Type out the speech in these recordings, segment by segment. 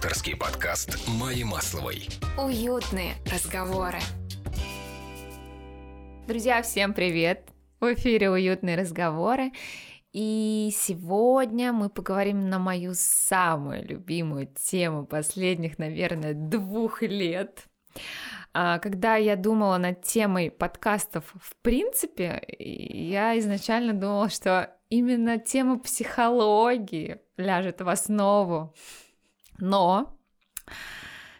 авторский подкаст Майи Масловой. Уютные разговоры. Друзья, всем привет! В эфире «Уютные разговоры». И сегодня мы поговорим на мою самую любимую тему последних, наверное, двух лет. А, когда я думала над темой подкастов в принципе, я изначально думала, что именно тема психологии ляжет в основу. Но,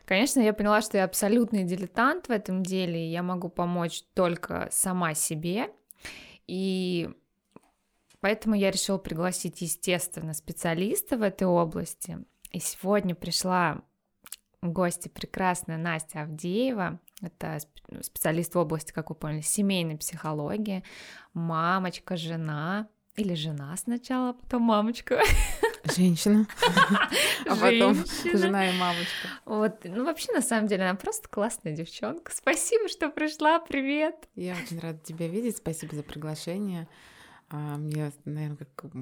конечно, я поняла, что я абсолютный дилетант в этом деле, и я могу помочь только сама себе. И поэтому я решила пригласить, естественно, специалиста в этой области. И сегодня пришла гости прекрасная Настя Авдеева. Это специалист в области, как вы поняли, семейной психологии, мамочка, жена, или жена сначала, потом мамочка. Женщина. А потом жена и мамочка. Вот, ну вообще, на самом деле, она просто классная девчонка. Спасибо, что пришла, привет. Я очень рада тебя видеть, спасибо за приглашение. А, мне, наверное, как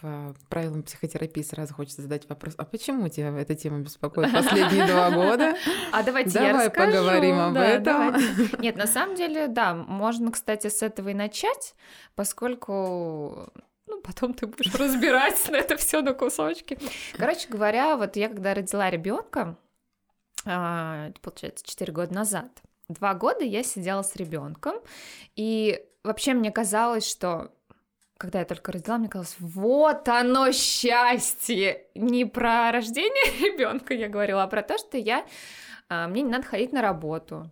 по правилам психотерапии сразу хочется задать вопрос, а почему тебя эта тема беспокоит последние два года? А давайте Давай я расскажу. поговорим об Да, этом. давайте. Нет, на самом деле, да, можно, кстати, с этого и начать, поскольку потом ты будешь разбирать на это все на кусочки. Короче говоря, вот я когда родила ребенка, получается, 4 года назад, два года я сидела с ребенком, и вообще мне казалось, что когда я только родила, мне казалось, вот оно счастье. Не про рождение ребенка я говорила, а про то, что я а, мне не надо ходить на работу,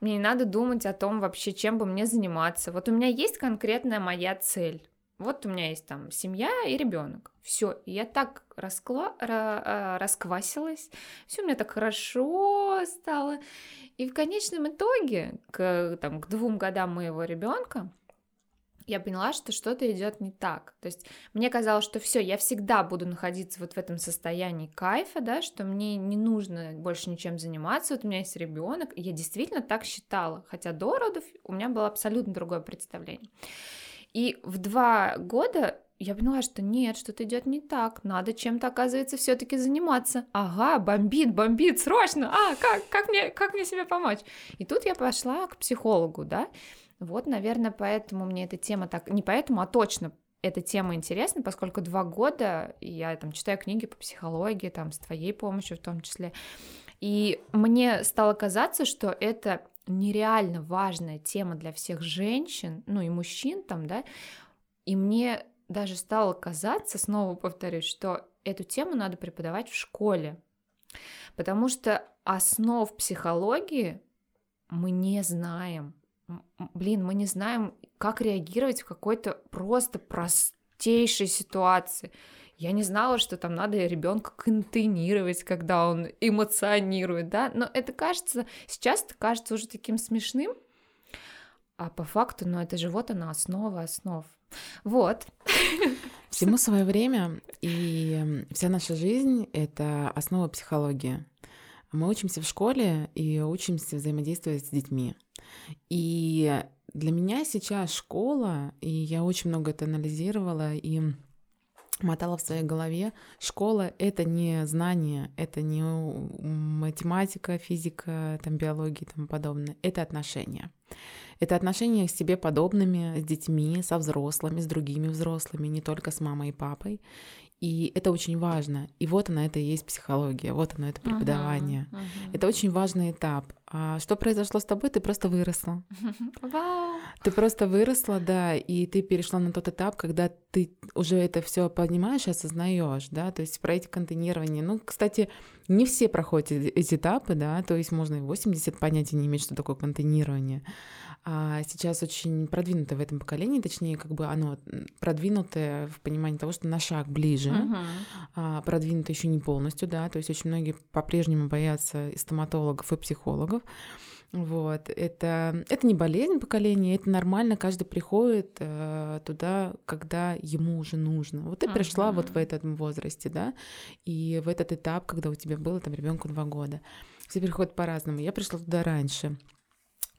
мне не надо думать о том вообще, чем бы мне заниматься. Вот у меня есть конкретная моя цель. Вот у меня есть там семья и ребенок. Все, я так раскла... ра- а, расквасилась, все у меня так хорошо стало. И в конечном итоге, к, там, к двум годам моего ребенка, я поняла, что что-то идет не так. То есть мне казалось, что все, я всегда буду находиться вот в этом состоянии кайфа, да, что мне не нужно больше ничем заниматься, вот у меня есть ребенок, я действительно так считала, хотя до родов у меня было абсолютно другое представление. И в два года я поняла, что нет, что-то идет не так, надо чем-то, оказывается, все-таки заниматься. Ага, бомбит, бомбит, срочно, а, как, как, мне, как мне себе помочь? И тут я пошла к психологу, да, вот, наверное, поэтому мне эта тема так... Не поэтому, а точно эта тема интересна, поскольку два года я там читаю книги по психологии, там, с твоей помощью в том числе. И мне стало казаться, что это нереально важная тема для всех женщин, ну и мужчин там, да, и мне даже стало казаться, снова повторюсь, что эту тему надо преподавать в школе, потому что основ психологии мы не знаем. Блин, мы не знаем, как реагировать в какой-то просто простейшей ситуации. Я не знала, что там надо ребенка контейнировать, когда он эмоционирует, да, но это кажется, сейчас это кажется уже таким смешным, а по факту, ну это же вот она, основа основ. Вот. Всему свое время, и вся наша жизнь — это основа психологии. Мы учимся в школе и учимся взаимодействовать с детьми. И для меня сейчас школа, и я очень много это анализировала и мотала в своей голове, школа — это не знание, это не математика, физика, там, биология и тому подобное, это отношения. Это отношения с себе подобными, с детьми, со взрослыми, с другими взрослыми, не только с мамой и папой. И это очень важно. И вот она, это и есть психология, вот оно, это преподавание. Ага, ага. Это очень важный этап. А что произошло с тобой? Ты просто выросла. Вау. Ты просто выросла, да, и ты перешла на тот этап, когда ты уже это все понимаешь, осознаешь, да, то есть про эти контейнирования. Ну, кстати, не все проходят эти этапы, да, то есть можно и 80 понятия не иметь, что такое контейнирование. А сейчас очень продвинуто в этом поколении, точнее, как бы оно продвинутое в понимании того, что на шаг ближе, а, продвинуто еще не полностью, да, то есть очень многие по-прежнему боятся и стоматологов, и психологов. Вот, это, это не болезнь поколения, это нормально, каждый приходит э, туда, когда ему уже нужно. Вот ты пришла вот в этом возрасте, да, и в этот этап, когда у тебя было там ребенку два года. Все приходят по-разному. Я пришла туда раньше.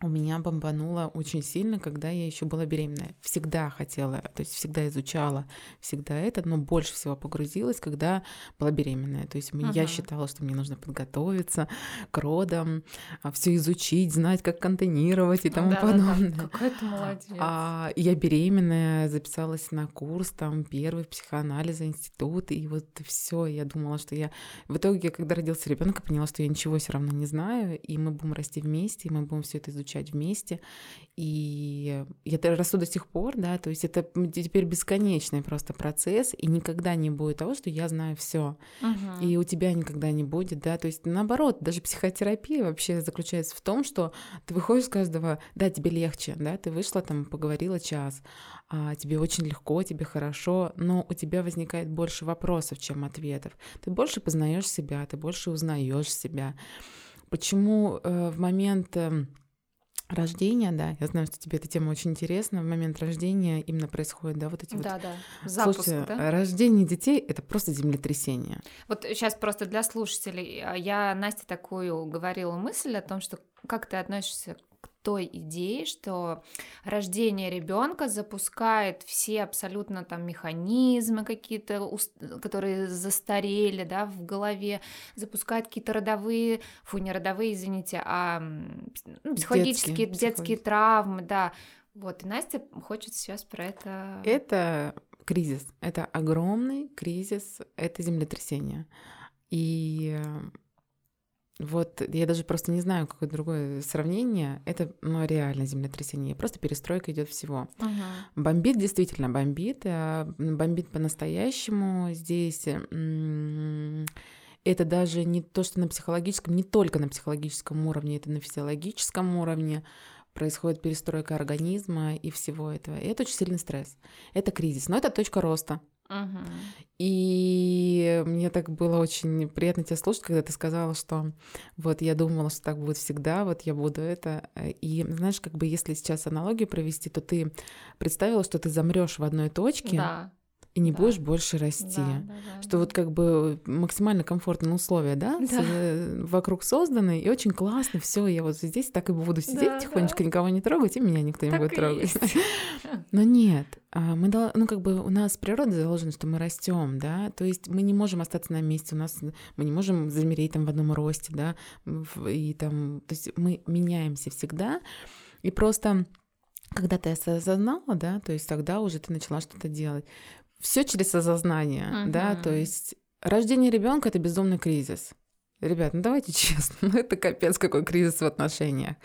У меня бомбануло очень сильно, когда я еще была беременная. Всегда хотела, то есть всегда изучала, всегда это, но больше всего погрузилась, когда была беременная. То есть uh-huh. я считала, что мне нужно подготовиться к родам, а, все изучить, знать, как контейнировать и тому да, подобное. Да, да. Какой ты молодец. А, я беременная, записалась на курс, там первый психоанализа институт, и вот все. Я думала, что я в итоге, когда родился ребенок, поняла, что я ничего все равно не знаю, и мы будем расти вместе, и мы будем все это изучать изучать вместе. И я расту до сих пор, да, то есть это теперь бесконечный просто процесс, и никогда не будет того, что я знаю все, uh-huh. и у тебя никогда не будет, да, то есть наоборот, даже психотерапия вообще заключается в том, что ты выходишь с каждого, да, тебе легче, да, ты вышла там, поговорила час, а тебе очень легко, тебе хорошо, но у тебя возникает больше вопросов, чем ответов. Ты больше познаешь себя, ты больше узнаешь себя. Почему э, в момент э, рождения, да, я знаю, что тебе эта тема очень интересна, в момент рождения именно происходит, да, вот эти да, вот... Да, Запуск, Слушайте, да? рождение детей — это просто землетрясение. Вот сейчас просто для слушателей. А, я Насте такую говорила мысль о том, что как ты относишься той идеи, что рождение ребенка запускает все абсолютно там механизмы какие-то, которые застарели, да, в голове, запускает какие-то родовые, фу, не родовые, извините, а ну, психологические, детские, детские травмы, да. Вот, и Настя хочет сейчас про это... Это кризис, это огромный кризис, это землетрясение. И вот я даже просто не знаю, какое другое сравнение. Это ну, реально землетрясение. Просто перестройка идет всего. Ага. Бомбит действительно бомбит, а бомбит по-настоящему. Здесь это даже не то, что на психологическом, не только на психологическом уровне, это на физиологическом уровне происходит перестройка организма и всего этого. И это очень сильный стресс. Это кризис, но это точка роста. Угу. И мне так было очень приятно тебя слушать, когда ты сказала, что вот я думала, что так будет всегда, вот я буду это. И знаешь, как бы если сейчас аналогию провести, то ты представила, что ты замрешь в одной точке. Да и не да. будешь больше расти. Да, да, да, что да. вот как бы максимально комфортные условия, да, да. С, э, вокруг созданы, и очень классно, все, я вот здесь так и буду сидеть да, тихонечко, да. никого не трогать, и меня никто не так будет трогать. Есть. Но нет, а, мы, ну как бы у нас природа заложена, что мы растем, да, то есть мы не можем остаться на месте, у нас мы не можем замереть там в одном росте, да, и там, то есть мы меняемся всегда, и просто когда ты осознала, да, то есть тогда уже ты начала что-то делать все через осознание, uh-huh. да, то есть рождение ребенка это безумный кризис. Ребят, ну давайте честно, ну это капец какой кризис в отношениях.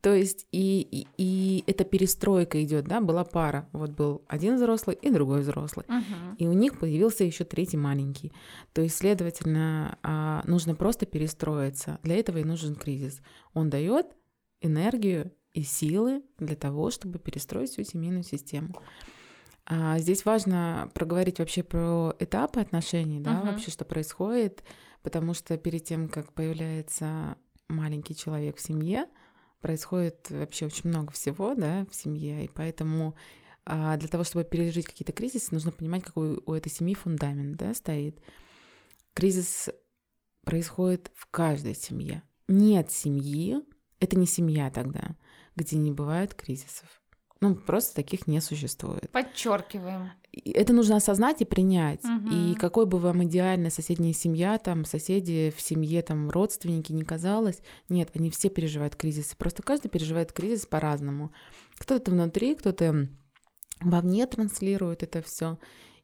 То есть и, и, и эта перестройка идет, да, была пара, вот был один взрослый и другой взрослый, uh-huh. и у них появился еще третий маленький. То есть, следовательно, а, нужно просто перестроиться. Для этого и нужен кризис. Он дает энергию и силы для того, чтобы перестроить всю семейную систему. А здесь важно проговорить вообще про этапы отношений, да, uh-huh. вообще что происходит, потому что перед тем, как появляется маленький человек в семье, происходит вообще очень много всего, да, в семье, и поэтому а, для того, чтобы пережить какие-то кризисы, нужно понимать, какой у этой семьи фундамент, да, стоит. Кризис происходит в каждой семье. Нет семьи, это не семья тогда, где не бывает кризисов. Ну, просто таких не существует. Подчеркиваем. Это нужно осознать и принять. Угу. И какой бы вам идеальная соседняя семья, там, соседи в семье, там, родственники не казалось, нет, они все переживают кризисы. Просто каждый переживает кризис по-разному. Кто-то внутри, кто-то вовне транслирует это все.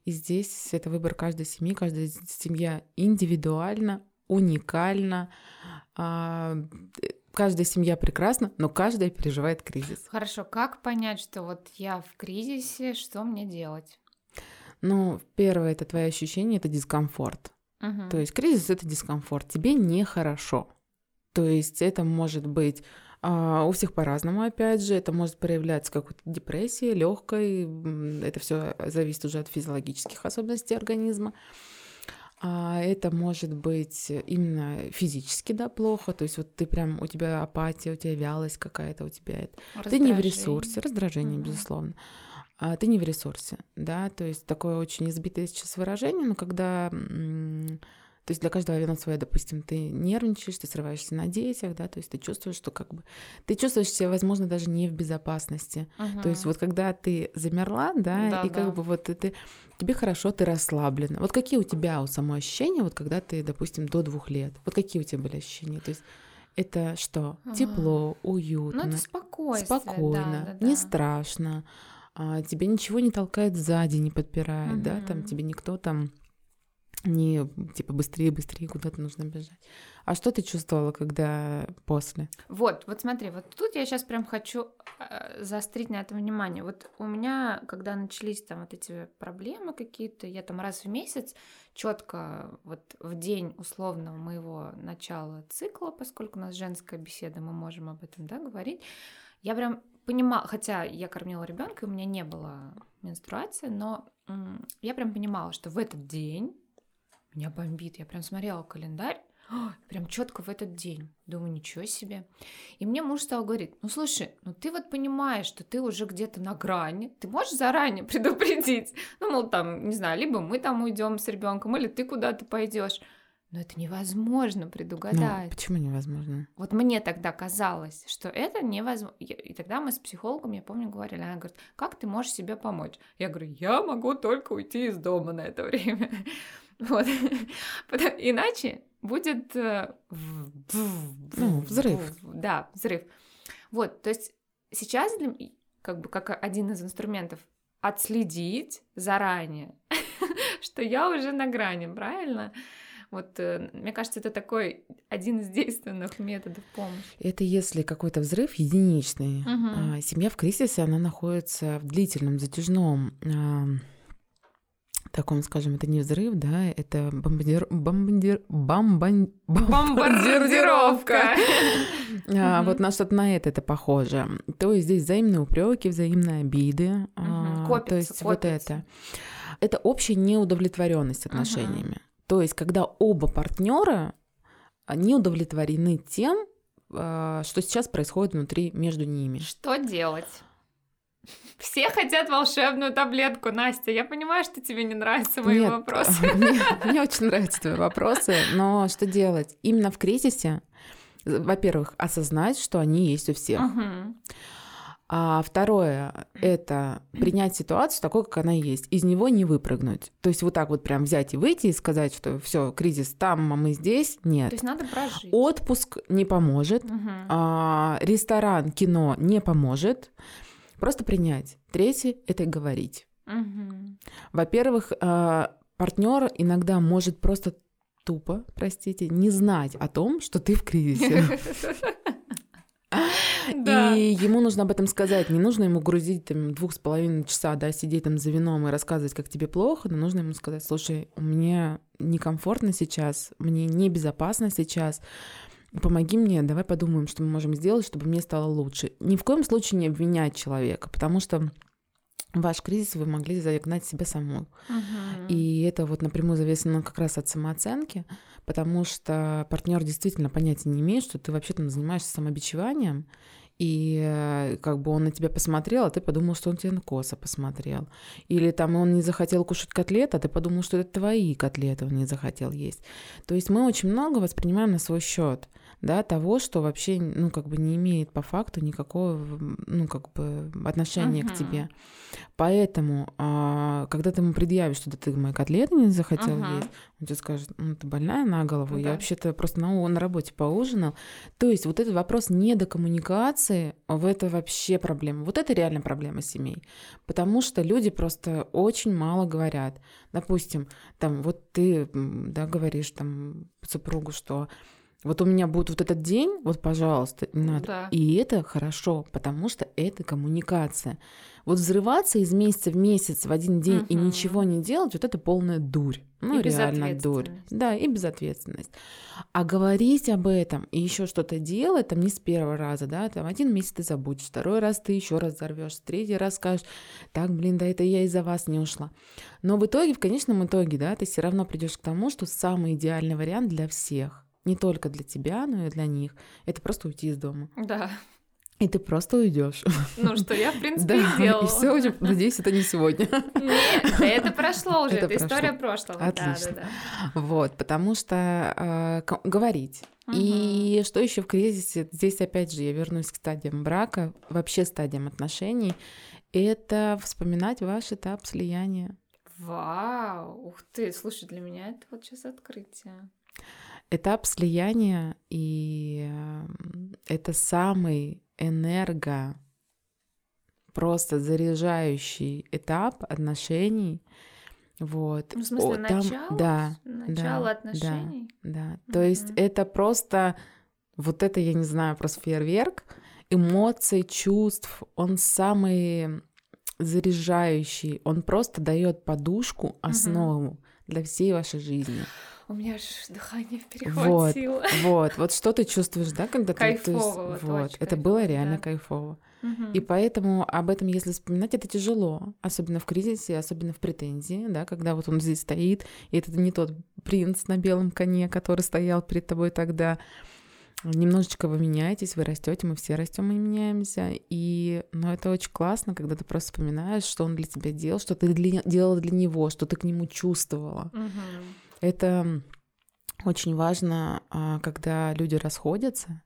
И здесь это выбор каждой семьи, каждая семья индивидуально, уникально. А, каждая семья прекрасна, но каждая переживает кризис. Хорошо, как понять, что вот я в кризисе, что мне делать? Ну, первое, это твое ощущение, это дискомфорт. Угу. То есть кризис это дискомфорт, тебе нехорошо. То есть это может быть а, у всех по-разному, опять же, это может проявляться какой-то депрессией, легкой, это все зависит уже от физиологических особенностей организма. А это может быть именно физически, да, плохо. То есть вот ты прям, у тебя апатия, у тебя вялость какая-то, у тебя это. Ты не в ресурсе, раздражение, угу. безусловно. А ты не в ресурсе, да, то есть такое очень избитое сейчас выражение, но когда То есть для каждого района своя, допустим, ты нервничаешь, ты срываешься на детях, да, то есть ты чувствуешь, что как бы ты чувствуешь себя, возможно, даже не в безопасности. Мгм. То есть вот когда ты замерла, да, Да, и как да. бы вот ты, тебе хорошо, ты расслаблена. Вот какие у тебя у самой ощущения, вот когда ты, допустим, до двух лет, вот какие у тебя были ощущения? То есть это что? А. Тепло, Ну, уютно, это спокойствие. спокойно, да, да, не да. страшно, а, тебе ничего не толкает сзади, не подпирает, да, там тебе никто там не типа быстрее, быстрее куда-то нужно бежать. А что ты чувствовала, когда после? Вот, вот смотри, вот тут я сейчас прям хочу э, заострить на этом внимание. Вот у меня, когда начались там вот эти проблемы какие-то, я там раз в месяц четко вот в день условного моего начала цикла, поскольку у нас женская беседа, мы можем об этом, да, говорить, я прям понимала, хотя я кормила ребенка, у меня не было менструации, но я прям понимала, что в этот день меня бомбит. Я прям смотрела календарь, «А, прям четко в этот день. Думаю, ничего себе. И мне муж стал говорить, ну слушай, ну ты вот понимаешь, что ты уже где-то на грани, ты можешь заранее предупредить. Ну, мол, там, не знаю, либо мы там уйдем с ребенком, или ты куда-то пойдешь. Но это невозможно Ну, предугадать. почему невозможно? Вот мне тогда казалось, что это невозможно. И тогда мы с психологом, я помню, говорили, она говорит, как ты можешь себе помочь? Я говорю, я могу только уйти из дома на это время. Вот. Иначе будет э, Ну, взрыв. Да, взрыв. Вот, то есть сейчас для как бы как один из инструментов отследить заранее, что я уже на грани, правильно? Вот, э, мне кажется, это такой один из действенных методов помощи. Это если какой-то взрыв единичный. А, Семья в кризисе, она находится в длительном, затяжном таком, скажем, это не взрыв, да, это бомбардир... бомбардир... бомбан- Бомбардировка. А. Вот на что-то на это это похоже. То есть здесь взаимные упреки, взаимные обиды. а. То есть вот это. Это общая неудовлетворенность отношениями. То есть когда оба партнера не удовлетворены тем, а, что сейчас происходит внутри между ними. Что делать? Все хотят волшебную таблетку, Настя. Я понимаю, что тебе не нравятся мои Нет, вопросы. Мне, мне очень нравятся твои вопросы, но что делать? Именно в кризисе, во-первых, осознать, что они есть у всех. Мгм. А второе – это принять ситуацию такой, как она есть, из него не выпрыгнуть. То есть вот так вот прям взять и выйти и сказать, что все, кризис там, а мы здесь. Нет. То есть надо прожить. Отпуск не поможет, Мгм. а, ресторан, кино не поможет. Просто принять. Третье – это говорить. Мгм. Во-первых, партнер иногда может просто тупо, простите, не знать о том, что ты в кризисе. Да. И ему нужно об этом сказать. Не нужно ему грузить там двух с половиной часа, да, сидеть там за вином и рассказывать, как тебе плохо, но нужно ему сказать, слушай, мне некомфортно сейчас, мне небезопасно сейчас, помоги мне, давай подумаем, что мы можем сделать, чтобы мне стало лучше. Ни в коем случае не обвинять человека, потому что ваш кризис вы могли загнать себя саму. Мгм. И это вот напрямую зависит как раз от самооценки, потому что партнер действительно понятия не имеет, что ты вообще там занимаешься самобичеванием, и э, как бы он на тебя посмотрел, а ты подумал, что он тебе на косо посмотрел. Или там он не захотел кушать котлеты, а ты подумал, что это твои котлеты он не захотел есть. То есть мы очень много воспринимаем на свой счет да, того, что вообще, ну, как бы не имеет по факту никакого, ну, как бы отношения Мгм. к тебе. Поэтому, а, когда ты ему предъявишь, что да ты мои котлеты не захотел Ага. есть, он тебе скажет, ну, ты больная на голову, я Да. вообще-то просто на, на работе поужинал. То есть вот этот вопрос недокоммуникации, в это вообще проблема. Вот это реально проблема семей. Потому что люди просто очень мало говорят. Допустим, там вот ты, да, говоришь там супругу, что вот у меня будет вот этот день, вот, пожалуйста, не надо. Да. И это хорошо, потому что это коммуникация. Вот взрываться из месяца в месяц в один день и Мгм. ничего не делать, вот это полная дурь. Ну, И реально дурь. Да, и безответственность. А говорить об этом и еще что-то делать, там не с первого раза, да, там один месяц ты забудешь, второй раз ты еще раз взорвешь, третий раз скажешь, так, блин, да это я из-за вас не ушла. Но в итоге, в конечном итоге, да, ты все равно придешь к тому, что самый идеальный вариант для всех, не только для тебя, но и для них, это просто уйти из дома. Да. И ты просто уйдешь. Ну, что я, в принципе, Да, и делала. и все, надеюсь, это не сегодня. Нет, да это прошло уже, Это это история прошло. прошлого. да, Отлично. да, да. Вот, потому что э, говорить. И что еще в кризисе? Здесь опять же я вернусь к стадиям брака, вообще стадиям отношений. Это вспоминать ваш этап слияния. Вау, ух ты, слушай, для меня это вот сейчас открытие. Этап слияния и эм, это самый энерго просто заряжающий этап отношений. Вот. Ну, в смысле, О, там- начало? Да, Начало да, отношений? да. То есть это просто вот это, я не знаю, просто фейерверк эмоций, чувств. Он самый заряжающий. Он просто дает подушку, основу для всей вашей жизни. У меня аж дыхание перехватило. Вот, вот что ты чувствуешь, да, когда ты... то есть, Кайфово, вот вот, очень это было кайфово, реально да. кайфово. И поэтому об этом, если вспоминать, это тяжело, особенно в кризисе, особенно в претензии, да, когда вот он здесь стоит, и это не тот принц на белом коне, который стоял перед тобой тогда. Немножечко вы меняетесь, вы растете, мы все растем и меняемся. И, ну, это очень классно, когда ты просто вспоминаешь, что он для тебя делал, что ты для- делала для него, что ты к нему чувствовала. Мгм. Это очень важно, а, когда люди расходятся,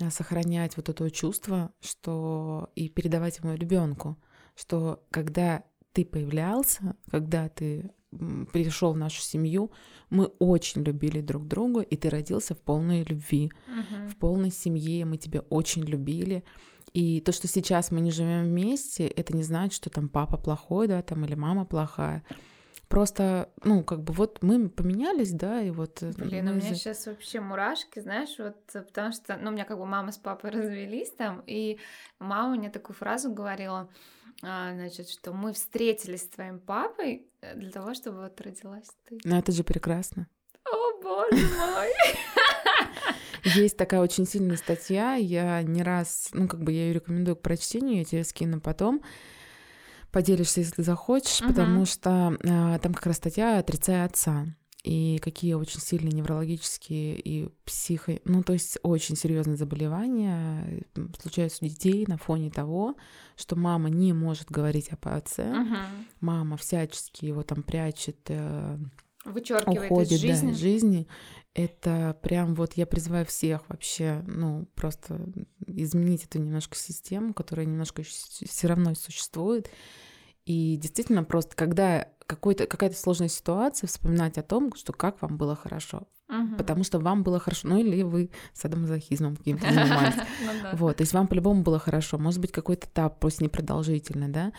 а, сохранять вот это чувство, что и передавать ему ребенку, что когда ты появлялся, когда ты пришел в нашу семью, мы очень любили друг друга, и ты родился в полной любви, Мгм. в полной семье, мы тебя очень любили. И то, что сейчас мы не живем вместе, это не значит, что там папа плохой, да, там или мама плохая. Просто, ну, как бы вот мы поменялись, да, и вот... э, Блин, у мы меня сейчас вообще мурашки, знаешь, вот э, потому что, ну, у меня как бы мама с папой развелись там, и мама мне такую фразу говорила, а, значит, что мы встретились с твоим папой э, для того, чтобы вот родилась ты. Ну, это же прекрасно. О, боже мой! Есть такая очень сильная статья, я не раз, ну, как бы я ее рекомендую к прочтению, я тебе скину потом, поделишься, если захочешь, Мгм. потому что а, там как раз статья «Отрицая отца» и какие очень сильные неврологические и психо... Ну, то есть очень серьезные заболевания э, случаются у детей на фоне того, что мама не может говорить об отце, Мгм. мама всячески его там прячет, э, Вычеркивает уходит из да, жизни. из жизни. Это прям вот я призываю всех вообще, ну, просто изменить эту немножко систему, которая немножко все равно существует. И действительно просто, когда какой-то, какая-то сложная ситуация, вспоминать о том, что как вам было хорошо. Мгм. Потому что вам было хорошо. Ну или вы садомазохизмом каким-то занимались. Ну. Вот, то есть вам по-любому было хорошо. Может быть, какой-то этап, просто непродолжительный, да.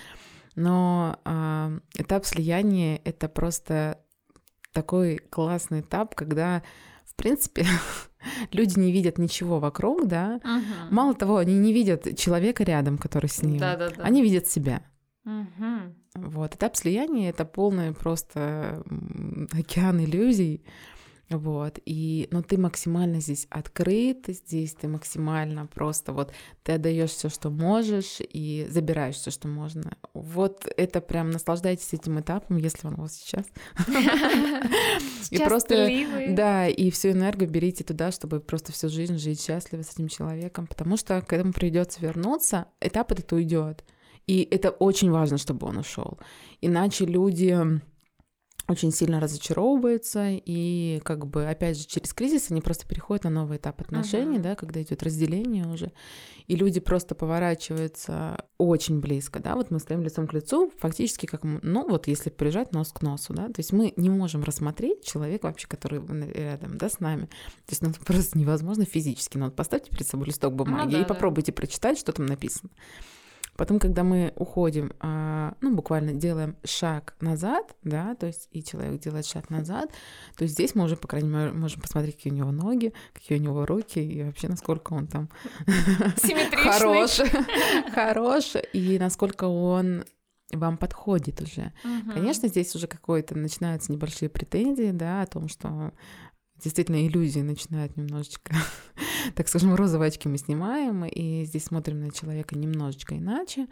Но а, этап слияния — это просто такой классный этап, когда, в принципе, люди не видят ничего вокруг, да. Мало того, они не видят человека рядом, который с ним. Они видят себя. Мгм. Вот. Этап слияния — это полный просто океан иллюзий. Вот. И, но ты максимально здесь открыт, здесь ты максимально просто вот ты отдаешь все, что можешь, и забираешь все, что можно. Вот это прям наслаждайтесь этим этапом, если он у вас сейчас. И просто, да, и всю энергию берите туда, чтобы просто всю жизнь жить счастливо с этим человеком, потому что к этому придется вернуться, этап этот уйдет. И это очень важно, чтобы он ушел. Иначе люди очень сильно разочаровываются, и как бы, опять же, через кризис они просто переходят на новый этап отношений, Мгм. да, когда идет разделение уже, и люди просто поворачиваются очень близко, да, вот мы стоим лицом к лицу, фактически как, ну, вот если прижать нос к носу, да, то есть мы не можем рассмотреть человека вообще, который рядом, да, с нами, то есть ну, это просто невозможно физически, но вот поставьте перед собой листок бумаги да, и да. попробуйте прочитать, что там написано. Потом, когда мы уходим, а, ну, буквально делаем шаг назад, да, то есть и человек делает шаг назад, то здесь мы уже, по крайней мере, можем посмотреть, какие у него ноги, какие у него руки, и вообще, насколько он там хорош, хорош, и насколько он вам подходит уже. Конечно, здесь уже какое-то начинаются небольшие претензии, да, о том, что действительно иллюзии начинают немножечко, так скажем, розовые очки мы снимаем, и здесь смотрим на человека немножечко иначе.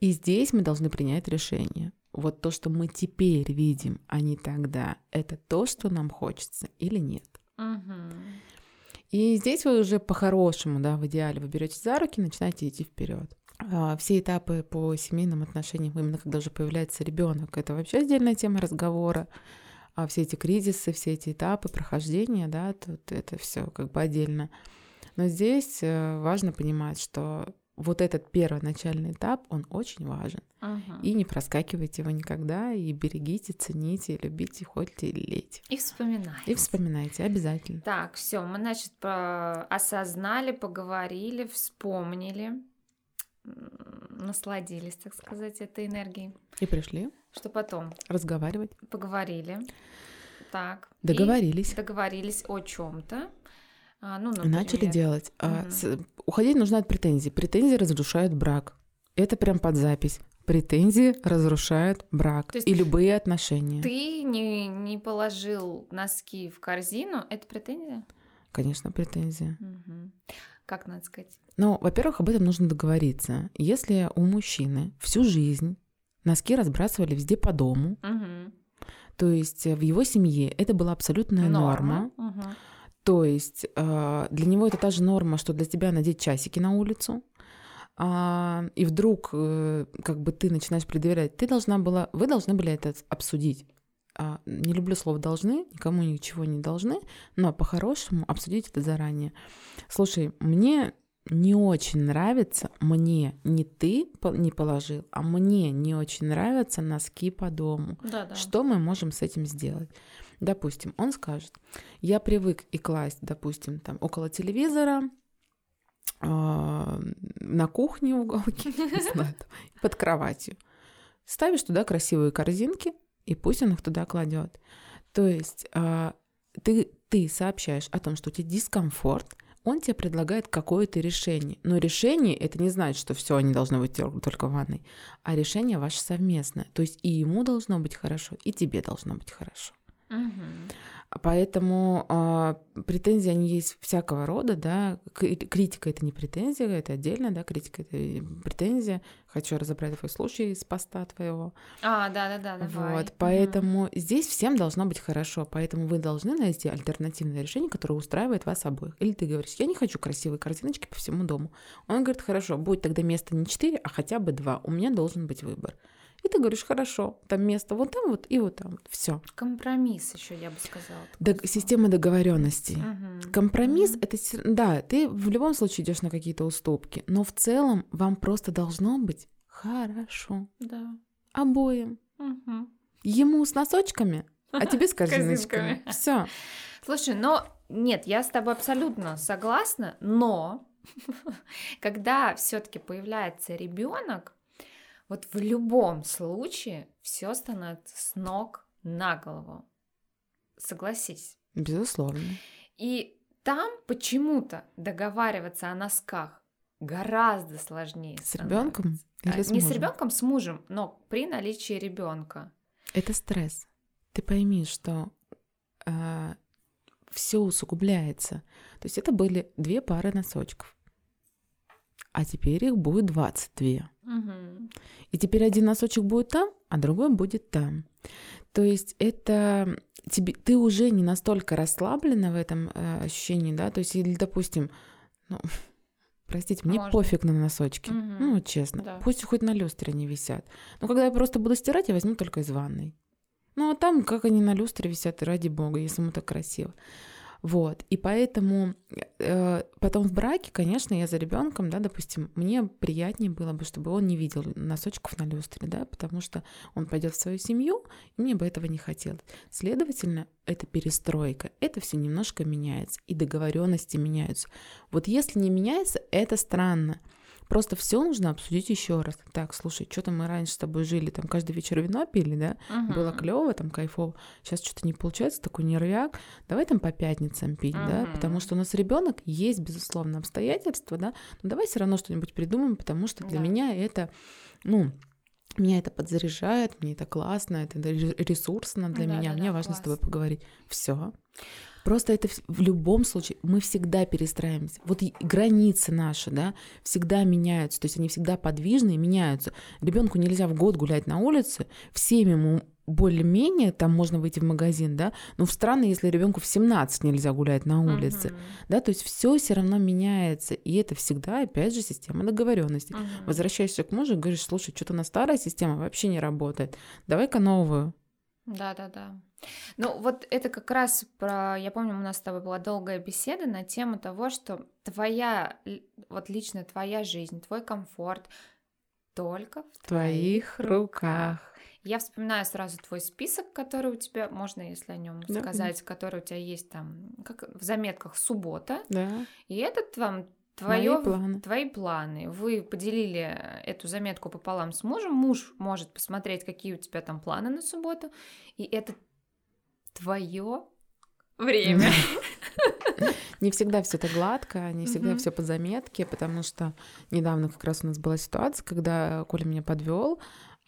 И здесь мы должны принять решение. Вот то, что мы теперь видим, а не тогда, это то, что нам хочется или нет. И здесь вы уже по-хорошему, да, в идеале вы берете за руки, начинаете идти вперед. А, все этапы по семейным отношениям, именно когда уже появляется ребенок, это вообще отдельная тема разговора. А все эти кризисы, все эти этапы прохождения, да, тут это все как бы отдельно. Но здесь э, важно понимать, что вот этот первоначальный этап, он очень важен. Мгм. И не проскакивайте его никогда, и берегите, цените, любите, ходите и лейте. И вспоминай. И вспоминайте обязательно. Так, все, мы, значит, осознали, поговорили, вспомнили, насладились, так сказать, этой энергией. И пришли Что потом? разговаривать. Поговорили. Так. Договорились. договорились о чем-то. ну, Начали делать. А, Мгм. с- уходить нужно от претензий. Претензии разрушают брак. Это прям под запись. Претензии разрушают брак и любые отношения. Ты не, не положил носки в корзину, это претензия? Конечно, претензии. Мгм. Как надо сказать? Но, во-первых, об этом нужно договориться. Если у мужчины всю жизнь носки разбрасывали везде по дому, Мгм. то есть э, в его семье это была абсолютная норма, Мгм. то есть э, для него это та же норма, что для тебя надеть часики на улицу, а, и вдруг э, как бы ты начинаешь предъявлять, ты должна была, вы должны были это обсудить. А, не люблю слово должны, никому ничего не должны, но по-хорошему обсудить это заранее. Слушай, мне не очень нравится, мне не ты не положил, а мне не очень нравятся носки по дому. Да-да. Что мы можем с этим сделать? Допустим, он скажет, я привык и класть, допустим, там около телевизора, а, на кухне в уголке, не знаю, там, под кроватью. Ставишь туда красивые корзинки, и пусть он их туда кладет. То есть а, ты, ты сообщаешь о том, что у тебя дискомфорт, он тебе предлагает какое-то решение. Но решение это не значит, что все, они должны быть только в ванной, а решение ваше совместное. То есть и ему должно быть хорошо, и тебе должно быть хорошо. Мгм. Поэтому а, претензии, они есть всякого рода, да. Критика это не претензия, это отдельно, да, критика это претензия. Хочу разобрать твой случай из поста твоего. А, да-да-да, давай. Вот, поэтому здесь всем должно быть хорошо, поэтому вы должны найти альтернативное решение, которое устраивает вас обоих. Или ты говоришь, я не хочу красивые картиночки по всему дому. Он говорит, хорошо, будет тогда место не 4, а хотя бы 2. У меня должен быть выбор. И ты говоришь, хорошо, там место вот там вот и вот там. Все. Компромисс еще, я бы сказала. слово. система договоренностей. Мгм. Компромисс Мгм. это да, ты в любом случае идешь на какие-то уступки, но в целом вам просто должно быть хорошо Да. обоим. Мгм. Ему с носочками, а тебе с корзиночками. Все. Слушай, но нет, я с тобой абсолютно согласна, но когда все-таки появляется ребенок, вот в любом случае все становится с ног на голову. Согласись. Безусловно. И там почему-то договариваться о носках гораздо сложнее. С ребенком становится. или А, с Не с мужем? ребенком, с мужем, но при наличии ребенка. Это стресс. Ты пойми, что все усугубляется. То есть это были две пары носочков. А теперь их будет 22. И теперь один носочек будет там, а другой будет там. То есть это тебе, ты уже не настолько расслаблена в этом э, ощущении, да, то есть или, допустим, ну, простите, мне Можно. пофиг на носочки, Мгм. ну, вот честно, Да. пусть хоть на люстре они висят. Но когда я просто буду стирать, я возьму только из ванной. Ну, а там, как они на люстре висят, ради бога, если ему так красиво. Вот, и поэтому э, потом в браке, конечно, я за ребенком, да, допустим, мне приятнее было бы, чтобы он не видел носочков на люстре, да, потому что он пойдет в свою семью, и мне бы этого не хотелось. Следовательно, это перестройка, это все немножко меняется, и договоренности меняются. Вот если не меняется, это странно. Просто все нужно обсудить еще раз. Так, слушай, что-то мы раньше с тобой жили, там каждый вечер вино пили, да? Мгм. Было клево, там кайфово. Сейчас что-то не получается, такой нервяк. Давай там по пятницам пить, да? Мгм. Потому что у нас ребенок есть, безусловно, обстоятельства, да? Но давай все равно что-нибудь придумаем, потому что для Да. меня это, ну, меня это подзаряжает, мне это классно, это ре- ресурсно для Да, меня. да, мне да, важно с тобой класс. поговорить. Все. Просто это в любом случае, мы всегда перестраиваемся. Вот границы наши, да, всегда меняются, то есть они всегда подвижны и меняются. Ребенку нельзя в год гулять на улице, в 7 ему более-менее там можно выйти в магазин, да, но в страны, если ребенку в 17 нельзя гулять на улице, Мгм. да, то есть все все равно меняется, и это всегда, опять же, система договоренности. Мгм. Возвращаешься к мужу и говоришь, слушай, что-то на старая система вообще не работает, давай-ка новую. Да, да, да. Ну, вот это как раз про... Я помню, у нас с тобой была долгая беседа на тему того, что твоя, вот лично твоя жизнь, твой комфорт только в В твоих руках. Я вспоминаю сразу твой список, который у тебя, можно, если о нем Да, сказать, который у тебя есть там, как в заметках суббота, Да, и этот вам мои твое, планы. твои планы. Вы поделили эту заметку пополам с мужем. Муж может посмотреть, какие у тебя там планы на субботу. И это твое время. Не всегда все это гладко, не всегда все по заметке, потому что недавно как раз у нас была ситуация, когда Коля меня подвел,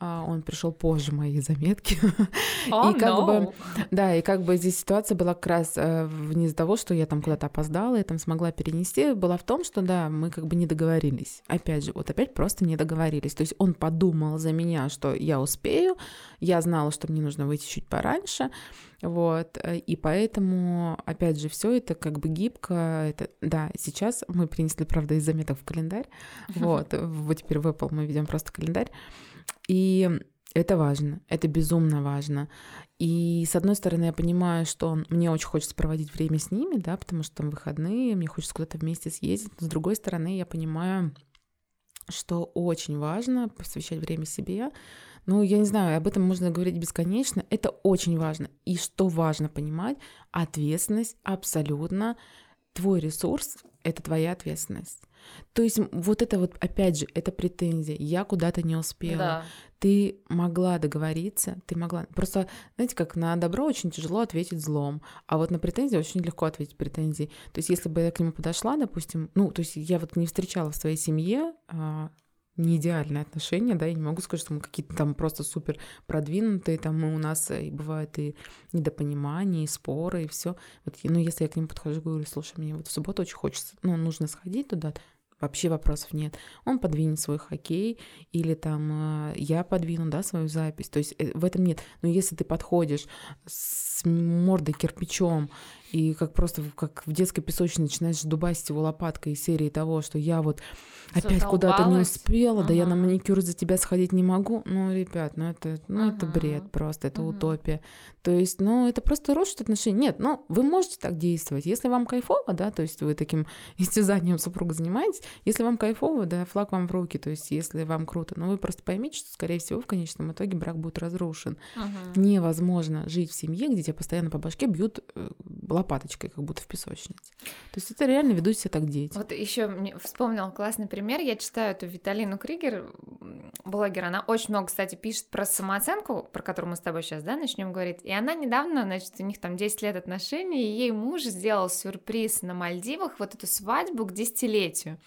он пришел позже моей заметки. О, И как бы- no. Да, и как бы здесь ситуация была как раз э, не из-за того, что я там куда-то опоздала, я там смогла перенести, была в том, что да, мы как бы не договорились. Опять же, вот опять просто не договорились. То есть он подумал за меня, что я успею, я знала, что мне нужно выйти чуть пораньше, вот, э, и поэтому, опять же, все это как бы гибко, это, да, сейчас мы принесли, правда, из заметок в календарь, вот, вот теперь в Apple мы ведем просто календарь, и это важно, это безумно важно. И с одной стороны, я понимаю, что мне очень хочется проводить время с ними, да, потому что там выходные, мне хочется куда-то вместе съездить. Но с другой стороны, я понимаю, что очень важно посвящать время себе. Ну, я не знаю, об этом можно говорить бесконечно. Это очень важно. И что важно понимать, ответственность абсолютно твой ресурс — это твоя ответственность. То есть вот это вот, опять же, это претензия. Я куда-то не успела Да. ты могла договориться, ты могла... Просто, знаете, как на добро очень тяжело ответить злом, а вот на претензии очень легко ответить претензией. То есть если бы я к нему подошла, допустим, ну, то есть я вот не встречала в своей семье а, не идеальные отношения, да, я не могу сказать, что мы какие-то там просто супер продвинутые, там мы у нас и бывает и недопонимание, и споры, и все. Вот, ну, если я к нему подхожу, говорю, слушай, мне вот в субботу очень хочется, ну, нужно сходить туда, вообще вопросов нет. Он подвинет свой хоккей, или там э, я подвину, да, свою запись. То есть э, в этом нет. Но если ты подходишь с мордой кирпичом и как просто как в детской песочнице начинаешь дубасить его лопаткой из серии того, что я вот опять куда-то не успела, да я на Ага. маникюр за тебя сходить не могу. Ну, ребят, ну это, ну это Ага. бред просто, это Мгм. утопия. То есть, ну, это просто рушит отношения. Нет, ну, вы можете так действовать. Если вам кайфово, да, то есть вы таким истязанием супруга занимаетесь, если вам кайфово, да, флаг вам в руки, то есть если вам круто, но вы просто поймите, что, скорее всего, в конечном итоге брак будет разрушен. Мгм. Невозможно жить в семье, где тебя постоянно по башке бьют э, лопаточкой, как будто в песочнице. То есть это реально ведут себя так дети. Вот еще мне вспомнила классный пример. Я читаю эту Виталину Кригер, блогер. Она очень много, кстати, пишет про самооценку, про которую мы с тобой сейчас, да, начнем говорить. И она недавно, значит, у них там 10 лет отношений, и ей муж сделал сюрприз на Мальдивах, вот эту свадьбу к десятилетию.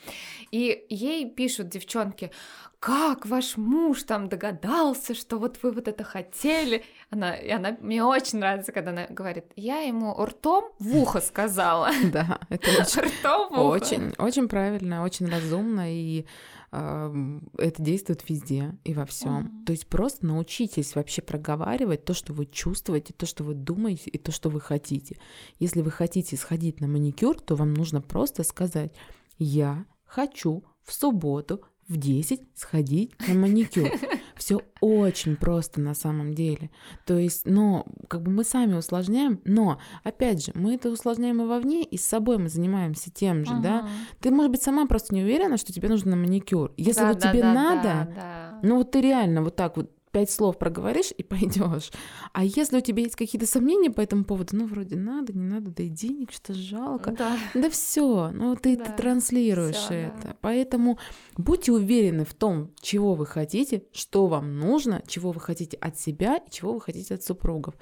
И ей пишут девчонки, как ваш муж там догадался, что вот вы вот это хотели. Она, и она, мне очень нравится, когда она говорит, я ему ртом в ухо сказала. Да, это очень Ртом в ухо. Очень, очень правильно, очень разумно, и это действует везде и во всем. То есть просто научитесь вообще проговаривать то, что вы чувствуете, то, что вы думаете и то, что вы хотите. Если вы хотите сходить на маникюр, то вам нужно просто сказать: я хочу в субботу в 10 сходить на маникюр. Все очень просто на самом деле. То есть, но как бы мы сами усложняем, но опять же, мы это усложняем и вовне, и с собой мы занимаемся тем же, да. Мгм. Ты, может быть, сама просто не уверена, что тебе нужно на маникюр. Если Да, вот да, тебе да, надо, да, да. ну вот ты реально вот так вот пять слов проговоришь и пойдешь. А если у тебя есть какие-то сомнения по этому поводу, ну вроде надо, не надо, да и денег что-то жалко. Да. Да все, ну ты, ты Да, транслируешь всё, это. да. Поэтому будьте уверены в том, чего вы хотите, что вам нужно, чего вы хотите от себя и чего вы хотите от супругов.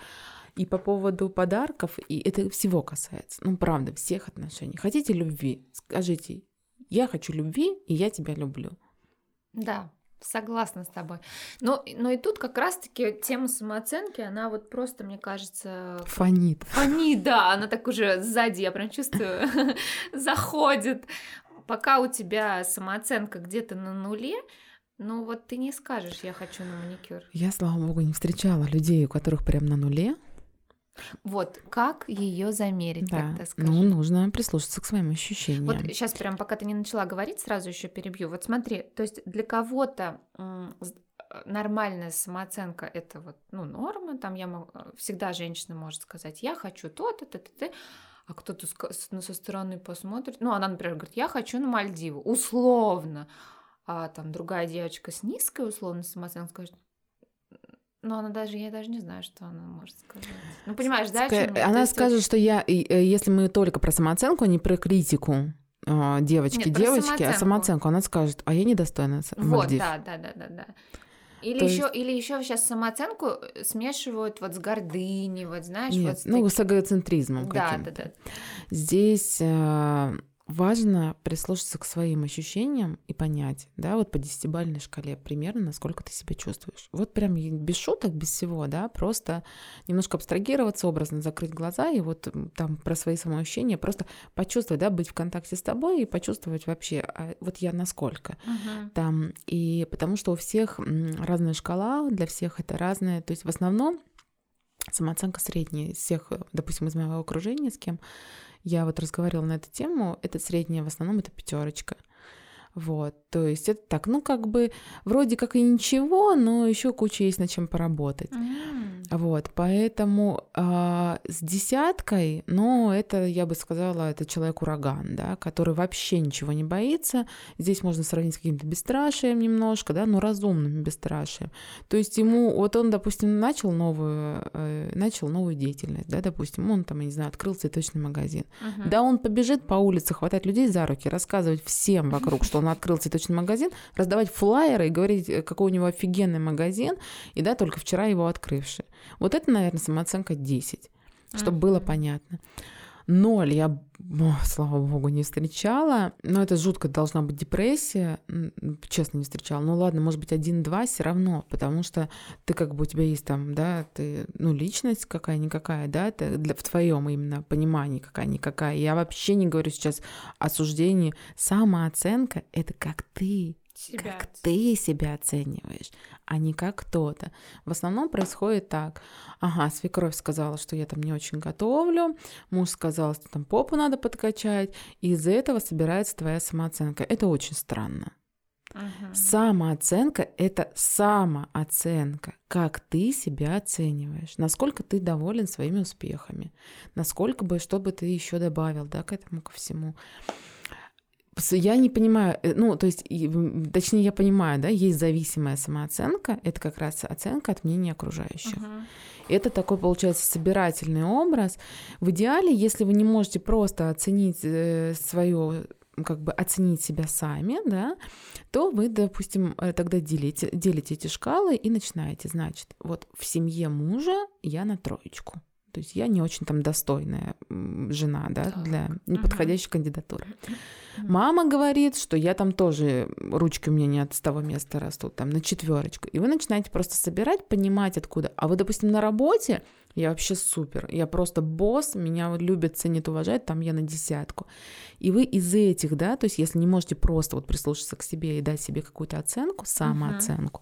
И по поводу подарков, и это всего касается, ну правда, всех отношений. Хотите любви, скажите, я хочу любви, и я тебя люблю. Да, согласна с тобой. Но, но и тут как раз-таки тема самооценки, она вот просто, мне кажется, Фонит. Они, да, она так уже сзади, я прям чувствую, заходит. Пока у тебя самооценка где-то на нуле, Ну вот ты не скажешь, я хочу на маникюр. Я, слава богу, не встречала людей, у которых прям на нуле. Вот как ее замерить, Да. тогда скажи? Ну, нужно прислушаться к своим ощущениям. Вот сейчас прям, пока ты не начала говорить, сразу еще перебью. Вот смотри, то есть для кого-то э, нормальная самооценка это вот ну норма, там я мог- э, всегда женщина может сказать, я хочу то-то, то-то, то а кто-то ну, со стороны посмотрит, ну она, например, говорит, я хочу на Мальдивы, условно, а там другая девочка с низкой условно самооценкой скажет, ну она даже, я даже не знаю, что она может сказать. Ну понимаешь, да? То Она есть скажет, что я, э, если мы только про самооценку, а не про критику а, девочки, Нет, девочки, а самооценку. она скажет, а я недостойна Вот, Мальдив. да, да, да, да, да. Или То еще, или еще сейчас самооценку э, смешивают вот с гордыней, вот знаешь, Нет, вот с ну, таким- с эгоцентризмом да, да, да. Здесь э, важно прислушаться к своим ощущениям и понять, да, вот по десятибалльной шкале примерно, насколько ты себя чувствуешь. Вот прям без шуток, без всего, да, просто немножко абстрагироваться, образно закрыть глаза и вот там про свои самоощущения просто почувствовать, да, быть в контакте с тобой и почувствовать вообще, а вот я насколько Мгм. там. И потому что у всех разная шкала, для всех это разное. То есть в основном самооценка средняя из всех, допустим, из моего окружения, с кем я вот разговаривала на эту тему, это средняя в основном это пятерочка. Вот, то есть это так, ну как бы вроде как и ничего, но еще куча есть над чем поработать. М. Вот, поэтому а, с десяткой, ну, это, я бы сказала, это человек-ураган, да, который вообще ничего не боится. Здесь можно сравнить с каким-то бесстрашием немножко, да, но разумным бесстрашием. То есть ему, вот он, допустим, начал новую, э, начал новую деятельность, да, допустим, он там, я не знаю, открыл цветочный магазин. Мгм. Да, он побежит по улице, хватать людей за руки, рассказывать всем вокруг, что он открыл цветочный магазин, раздавать флаеры и говорить, э, какой у него офигенный магазин, и да, только вчера его открывший. Вот это, наверное, самооценка 10, чтобы было Мгм. понятно. Ноль я, о, слава богу, не встречала. Но это жутко должна быть депрессия. Честно, не встречала. Ну ладно, может быть, один-два все равно, потому что ты как бы у тебя есть там, да, ты, ну, личность какая-никакая, да, это для, в твоем именно понимании какая-никакая. Я вообще не говорю сейчас о суждении. Самооценка — это как ты Себя как ты себя оцениваешь, а не как кто-то. В основном происходит так. Ага, свекровь сказала, что я там не очень готовлю, муж сказал, что там попу надо подкачать, и из-за этого собирается твоя самооценка. Это очень странно. Мгм. Самооценка — это самооценка, как ты себя оцениваешь, насколько ты доволен своими успехами, насколько бы, что бы ты еще добавил, да, к этому ко всему. Я не понимаю, э, ну, то есть, точнее, я понимаю, да, есть зависимая самооценка, это как раз оценка от мнения окружающих. Мгм. Это такой, получается, собирательный образ. В идеале, если вы не можете просто оценить свое как бы оценить себя сами, да, то вы, допустим, э, тогда делите, делите эти шкалы и начинаете, значит, вот в семье мужа я на троечку. То есть я не очень там достойная жена, да, Так. для неподходящей кандидатуры. Мгм. Мама говорит, что я там тоже, ручки у меня не от того места растут, там на четверочку. И вы начинаете просто собирать, понимать откуда. А вы, допустим, на работе, я вообще супер, я просто босс, меня вот любят, ценят, уважают, там я на десятку. И вы из этих, да, то есть если не можете просто вот прислушаться к себе и дать себе какую-то оценку, самооценку,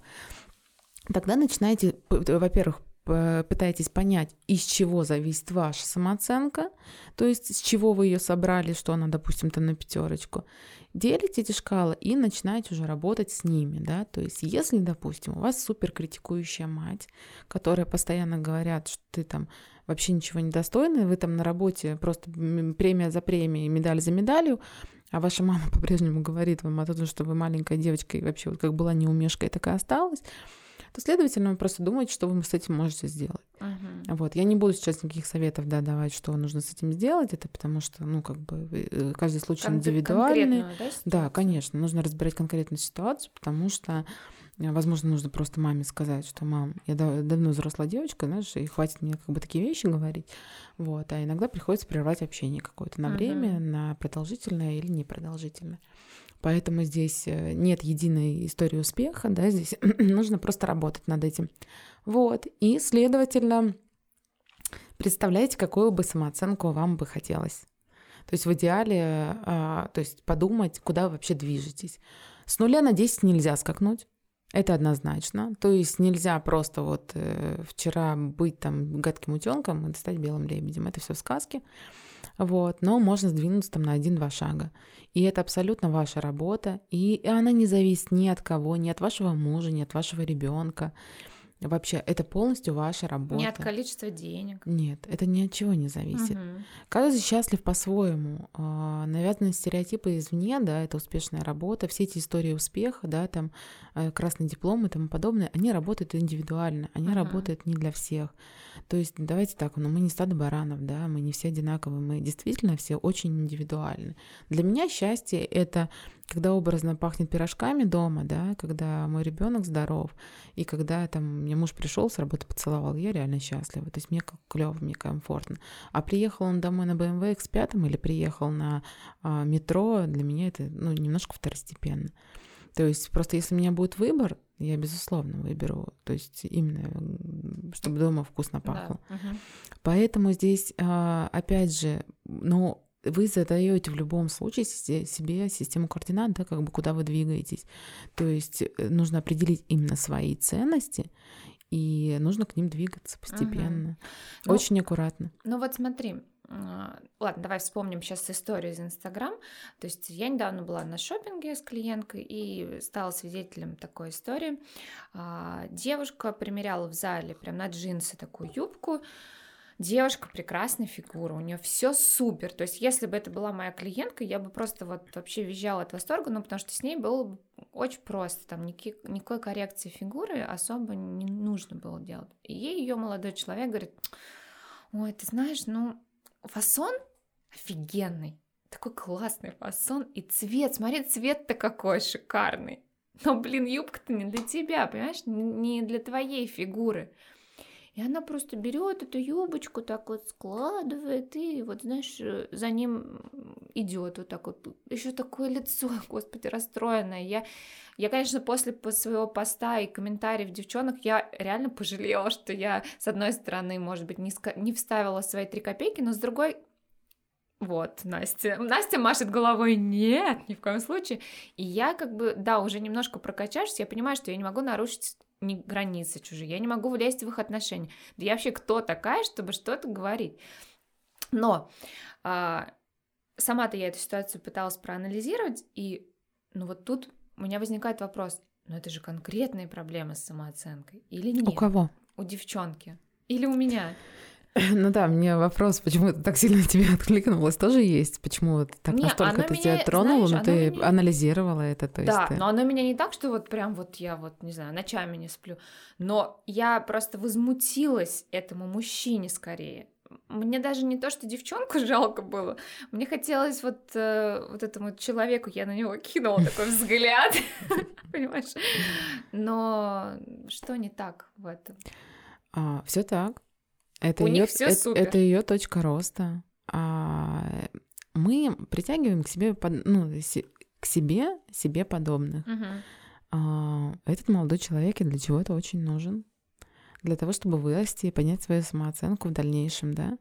тогда начинаете, во-первых, пытаетесь понять, из чего зависит ваша самооценка, то есть с чего вы ее собрали, что она, допустим, там на пятерочку, делите эти шкалы и начинаете уже работать с ними, да, то есть если, допустим, у вас супер критикующая мать, которая постоянно говорят, что ты там вообще ничего не достойный, вы там на работе просто премия за премией, медаль за медалью, а ваша мама по-прежнему говорит вам о том, что вы маленькая девочка и вообще вот как была неумешка и так и осталась, то, следовательно, вы просто думаете, что вы с этим можете сделать. Мгм. Вот. Я не буду сейчас никаких советов да, давать, что нужно с этим сделать, это потому что, ну, как бы, э, каждый случай Кон- индивидуальный. да, Да, конечно, нужно разбирать конкретную ситуацию, потому что, э, возможно, нужно просто маме сказать, что, мам, я да- давно взрослая девочка, знаешь, и хватит мне как бы такие вещи говорить. Вот. А иногда приходится прервать общение какое-то на Мгм. время, на продолжительное или непродолжительное. Поэтому здесь э, нет единой истории успеха, да, здесь нужно просто работать над этим. Вот. И, следовательно, представляете, какую бы самооценку вам бы хотелось. То есть в идеале, а, то есть подумать, куда вы вообще движетесь. С нуля на 10 нельзя скакнуть. Это однозначно. То есть нельзя просто вот э, вчера быть там гадким утенком и стать белым лебедем. Это все сказки. Вот, но можно сдвинуться там на один-два шага. И это абсолютно ваша работа, и она не зависит ни от кого, ни от вашего мужа, ни от вашего ребенка. Вообще, это полностью ваша работа. Не от количества денег. Нет, это ни от чего не зависит. Мгм. Каждый счастлив по-своему. А, Навязанные стереотипы извне, да, это успешная работа. Все эти истории успеха, да, там э, красный диплом и тому подобное, они работают индивидуально, они Мгм. работают не для всех. То есть давайте так, ну мы не стадо баранов, да, мы не все одинаковые, мы действительно все очень индивидуальны. Для меня счастье это когда образно пахнет пирожками дома, да, когда мой ребенок здоров, и когда там мне муж пришел с работы поцеловал, я реально счастлива. То есть мне как клево, мне комфортно. А приехал он домой на BMW X5 или приехал на а, метро, для меня это ну, немножко второстепенно. То есть просто если у меня будет выбор, я безусловно выберу, то есть именно чтобы дома вкусно Да. пахло. Мгм. Поэтому здесь, а, опять же, ну, вы задаете в любом случае се- себе систему координат, да, как бы куда вы двигаетесь. То есть э, нужно определить именно свои ценности, и нужно к ним двигаться постепенно, Ну, очень аккуратно. Ну вот смотри, а, ладно, давай вспомним сейчас историю из Инстаграм. То есть я недавно была на шопинге с клиенткой и стала свидетелем такой истории. А, Девушка примеряла в зале прям на джинсы такую юбку. Девушка прекрасной фигуры, у нее все супер. То есть, если бы это была моя клиентка, я бы просто вот вообще визжала от восторга, ну, потому что с ней было бы очень просто, там ники- никакой коррекции фигуры особо не нужно было делать. И ей ее молодой человек говорит, ой, ты знаешь, ну, фасон офигенный, такой классный фасон, и цвет, смотри, цвет-то какой шикарный. Но, блин, юбка-то не для тебя, понимаешь, не для твоей фигуры. И она просто берет эту юбочку, так вот складывает, и вот, знаешь, э, за ним идет вот так вот. Еще такое лицо, господи, расстроенное. Я, я, конечно, после по- своего поста и комментариев девчонок, я реально пожалела, что я, с одной стороны, может быть, не, не вставила свои три копейки, но с другой, вот, Настя. Настя машет головой, нет, ни в коем случае. И я как бы, да, уже немножко прокачавшись, я понимаю, что я не могу нарушить ни границы чужие, я не могу влезть в их отношения. Да я вообще кто такая, чтобы что-то говорить? Но а, сама-то я эту ситуацию пыталась проанализировать, и ну вот тут у меня возникает вопрос, ну это же конкретные проблемы с самооценкой или нет? У кого? У девчонки. Или у меня? Ну да, мне вопрос, почему это так сильно тебе откликнулось, тоже есть. Почему это так Не, настолько это меня, тебя тронуло, знаешь, но ты меня- анализировала это, то есть да, ты- но оно меня не так, что вот прям вот я вот, не знаю, ночами не сплю. Но я просто возмутилась этому мужчине скорее. Мне даже не то, что девчонку жалко было, мне хотелось вот, э, вот этому человеку, я на него кинула такой взгляд, понимаешь? Но что не так в этом? все так. Это У ее, них всё супер. это ее точка роста. А мы притягиваем к себе, ну, к себе, себе подобных. А, этот молодой человек и для чего это очень нужен? Для того, чтобы вырасти и поднять свою самооценку в дальнейшем, да?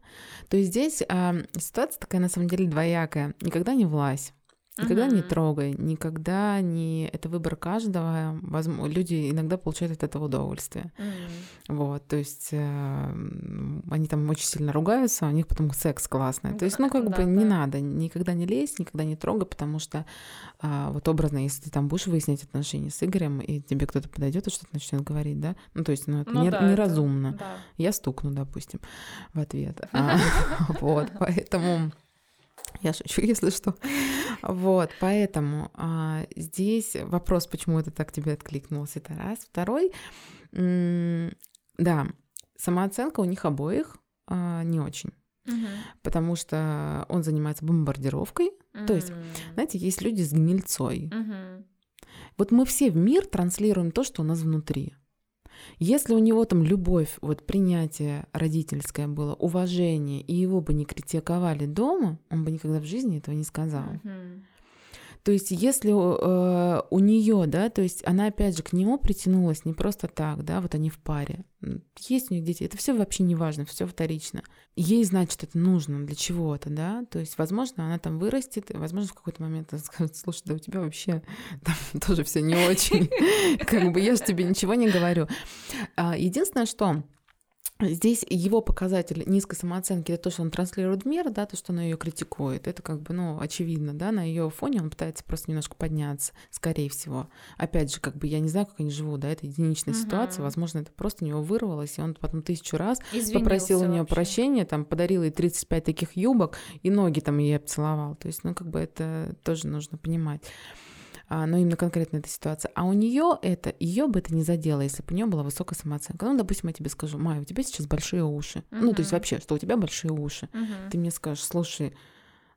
То есть здесь а, ситуация такая, на самом деле, двоякая. Никогда не власть. Никогда не Мгм. трогай, никогда не... Это выбор каждого. Возможно, люди иногда получают от этого удовольствие. М. Вот, то есть э, они там очень сильно ругаются, у них потом секс классный. То есть, ну, как Да, бы не да. надо, никогда не лезь, никогда не трогай, потому что а, вот образно, если ты там будешь выяснять отношения с Игорем, и тебе кто-то подойдет и что-то начнет говорить, да, ну, то есть, ну, это Ну не- да, это- неразумно. да. Я стукну, допустим, в ответ. А, Вот, поэтому... Я шучу, если что. Вот, поэтому а, здесь вопрос, почему это так тебе откликнулось, это раз. Второй, да, самооценка у них обоих а, не очень, Мгм. потому что он занимается бомбардировкой. То есть. Знаете, есть люди с гнильцой. Мгм. Вот мы все в мир транслируем то, что у нас внутри. Если у него там любовь, вот принятие родительское было, уважение, и его бы не критиковали дома, он бы никогда в жизни этого не сказал. Мгм. То есть, если э, у нее, да, то есть она опять же к нему притянулась не просто так, да, вот они в паре. Есть у них дети, это все вообще не важно, все вторично. Ей, значит, это нужно для чего-то, да, то есть, возможно, она там вырастет, возможно, в какой-то момент она скажет, слушай, да у тебя вообще там тоже все не очень, как бы я же тебе ничего не говорю. А, единственное, что Здесь его показатель низкой самооценки это то, что он транслирует мир, да, то, что она ее критикует. Это как бы, ну, очевидно, да, на ее фоне он пытается просто немножко подняться, скорее всего. Опять же, как бы я не знаю, как они живут, да, это единичная угу. ситуация, возможно, это просто у него вырвалось, и он потом тысячу раз Извинился попросил у нее прощения, там, подарил ей 35 таких юбок, и ноги там ей обцеловал. То есть, ну, как бы это тоже нужно понимать а, но именно конкретно эта ситуация. А у нее это, ее бы это не задело, если бы у нее была высокая самооценка. Ну, допустим, я тебе скажу, Майя, у тебя сейчас большие уши. Uh-huh. Ну, то есть вообще, что у тебя большие уши. Uh-huh. Ты мне скажешь, слушай,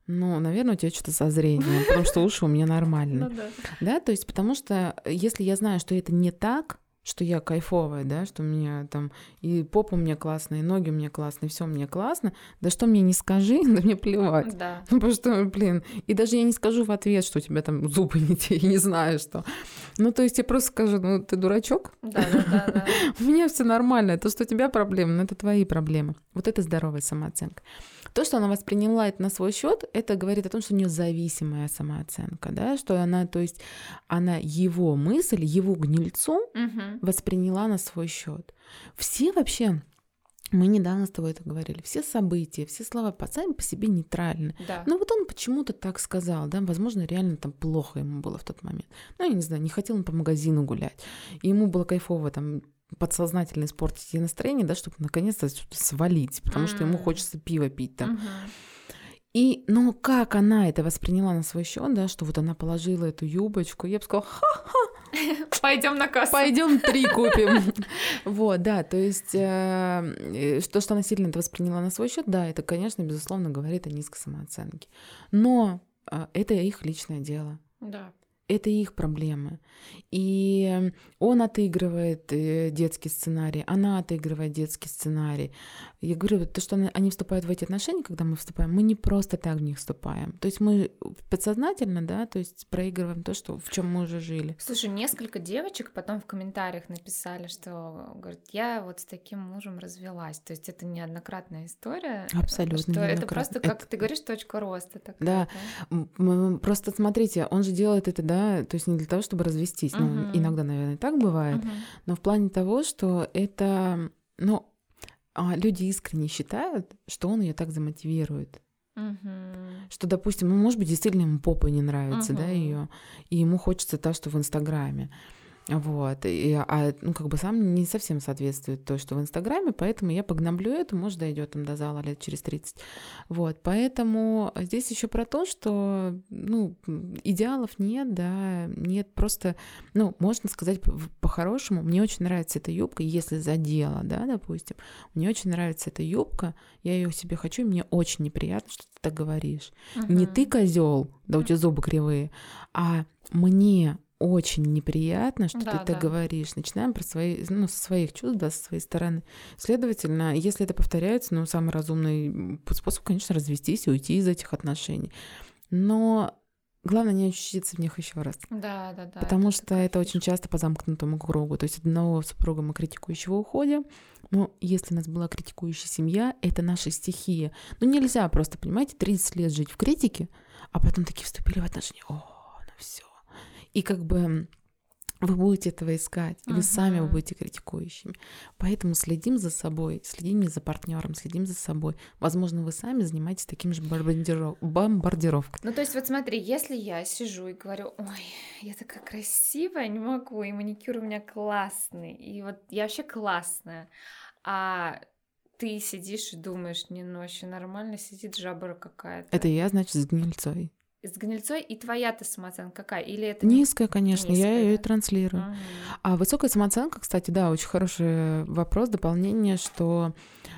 ну, наверное, у тебя что-то со зрением, потому что уши у меня нормальные. Ну да, то есть потому что если я знаю, что это не так, что я кайфовая, да, что у меня там и попа у меня классная, и ноги у меня классные, все у меня классно, да что мне не скажи, да мне плевать. Да. Ну, потому что, блин, и даже я не скажу в ответ, что у тебя там зубы не те, я не знаю что. Ну, то есть я просто скажу, ну, ты дурачок? Да, да, да. У меня все нормально, то, что у тебя проблемы, ну, это твои проблемы. Вот это здоровая самооценка. То, что она восприняла это на свой счет, это говорит о том, что у нее зависимая самооценка, да, что она, то есть она его мысль, его гнильцу угу. восприняла на свой счет. Все вообще мы недавно с тобой это говорили. Все события, все слова сами по себе нейтральны. Да. Но вот он почему-то так сказал, да, возможно, реально там плохо ему было в тот момент. Ну, я не знаю, не хотел он по магазину гулять. И ему было кайфово там подсознательно испортить ей настроение, да, чтобы наконец-то свалить, потому mm-hmm. что ему хочется пиво пить там. Mm-hmm. И, ну, как она это восприняла на свой счет, да, что вот она положила эту юбочку, я бы сказала, ха-ха. Пойдем на кассу. Пойдем три купим. Вот, да, то есть э, то, что она сильно это восприняла на свой счет, да, это, конечно, безусловно, говорит о низкой самооценке. Но э, это их личное дело. Да это их проблемы. И он отыгрывает э, детский сценарий, она отыгрывает детский сценарий. Я говорю, то, что они вступают в эти отношения, когда мы вступаем, мы не просто так в них вступаем. То есть мы подсознательно, да, то есть проигрываем то, что, в чем мы уже жили. Слушай, несколько девочек потом в комментариях написали, что, говорят, я вот с таким мужем развелась. То есть это неоднократная история. Абсолютно. Что это просто, как это... ты говоришь, точка роста. Такая, да. да, просто смотрите, он же делает это, да, то есть не для того, чтобы развестись, uh-huh. ну, иногда, наверное, так бывает, uh-huh. но в плане того, что это, ну, а, люди искренне считают, что он ее так замотивирует. Uh-huh. Что, допустим, ну, может быть, действительно ему попа не нравится, uh-huh. да, ее, и ему хочется то, что в Инстаграме. Вот, и, а, ну, как бы сам не совсем соответствует то, что в Инстаграме, поэтому я погноблю это, может, дойдет там до зала лет через 30. Вот, поэтому здесь еще про то, что, ну, идеалов нет, да, нет, просто, ну, можно сказать по-хорошему, мне очень нравится эта юбка, если за дело, да, допустим, мне очень нравится эта юбка, я ее себе хочу, и мне очень неприятно, что ты так говоришь. Uh-huh. Не ты козел, да у тебя зубы кривые, а мне очень неприятно, что да, ты так говоришь. Начинаем про свои, ну, со своих чувств, да, со своей стороны. Следовательно, если это повторяется, ну, самый разумный способ, конечно, развестись и уйти из этих отношений. Но Главное не очутиться в них еще раз. Да, да, да. Потому это что это очень часто по замкнутому кругу. То есть одного супруга мы критикующего уходим. Но если у нас была критикующая семья, это наша стихия. Ну нельзя просто, понимаете, 30 лет жить в критике, а потом такие вступили в отношения. О, ну все, и как бы вы будете этого искать, и вы uh-huh. сами будете критикующими. Поэтому следим за собой, следим за партнером, следим за собой. Возможно, вы сами занимаетесь таким же бомбардиров... бомбардировкой. Ну, то есть, вот смотри, если я сижу и говорю, ой, я такая красивая, не могу, и маникюр у меня классный, и вот я вообще классная, а ты сидишь и думаешь, не, ну вообще нормально сидит жабра какая-то. Это я, значит, с гнильцой с гнильцой, и твоя-то самооценка какая? Или это низкая, конечно, низкая, я ее да? транслирую. Угу. А высокая самооценка, кстати, да, очень хороший вопрос, дополнение, что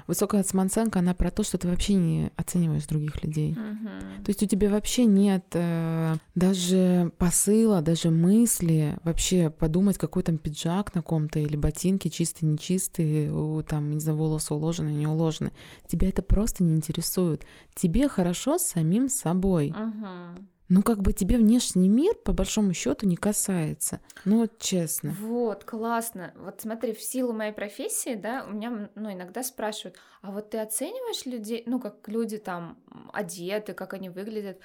высокая самооценка, она про то, что ты вообще не оцениваешь других людей. Угу. То есть у тебя вообще нет э, даже посыла, даже мысли вообще подумать, какой там пиджак на ком-то или ботинки чистые, нечистые, там, не знаю, волосы уложены, не уложены. Тебя это просто не интересует. Тебе хорошо с самим собой. Угу. Ну как бы тебе внешний мир по большому счету не касается. Ну вот честно. Вот, классно. Вот смотри, в силу моей профессии, да, у меня, ну, иногда спрашивают, а вот ты оцениваешь людей, ну, как люди там одеты, как они выглядят?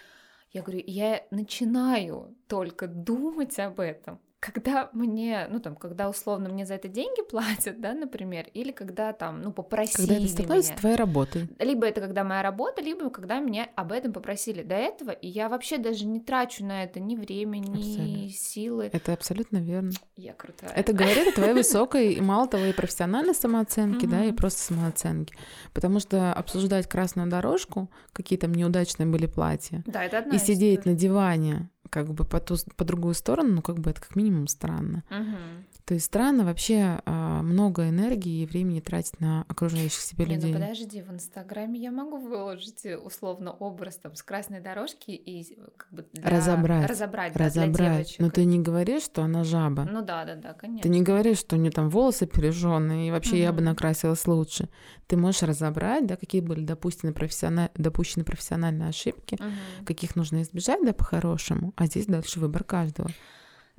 Я говорю, я начинаю только думать об этом, когда мне, ну там, когда условно мне за это деньги платят, да, например, или когда там, ну, попросили Когда это становится меня. твоей работой. Либо это когда моя работа, либо когда меня об этом попросили до этого, и я вообще даже не трачу на это ни время, ни Абсолютно. силы. Это абсолютно верно. Я крутая. Это говорит о твоей высокой, и мало того, и профессиональной самооценке, да, и просто самооценке. Потому что обсуждать красную дорожку, какие там неудачные были платья, Да, это одна и сидеть на диване, как бы по, ту, по другую сторону, ну, как бы это как минимум странно. Мгм. То есть странно вообще а, много энергии и времени тратить на окружающих себя Не, людей. ну подожди, в Инстаграме я могу выложить э, условно образ там с красной дорожки и э, как бы для- Разобрать. разобрать, да, для Разобрать. девочек. Но ты не говоришь, что она жаба. Ну да, да, да, конечно. Ты не говоришь, что у нее там волосы пережженные, и вообще я бы накрасилась лучше. Ты можешь разобрать, да, какие были допущены, профессиона- допущены профессиональные ошибки, Мгм. каких нужно избежать, да, по-хорошему, а здесь дальше выбор каждого.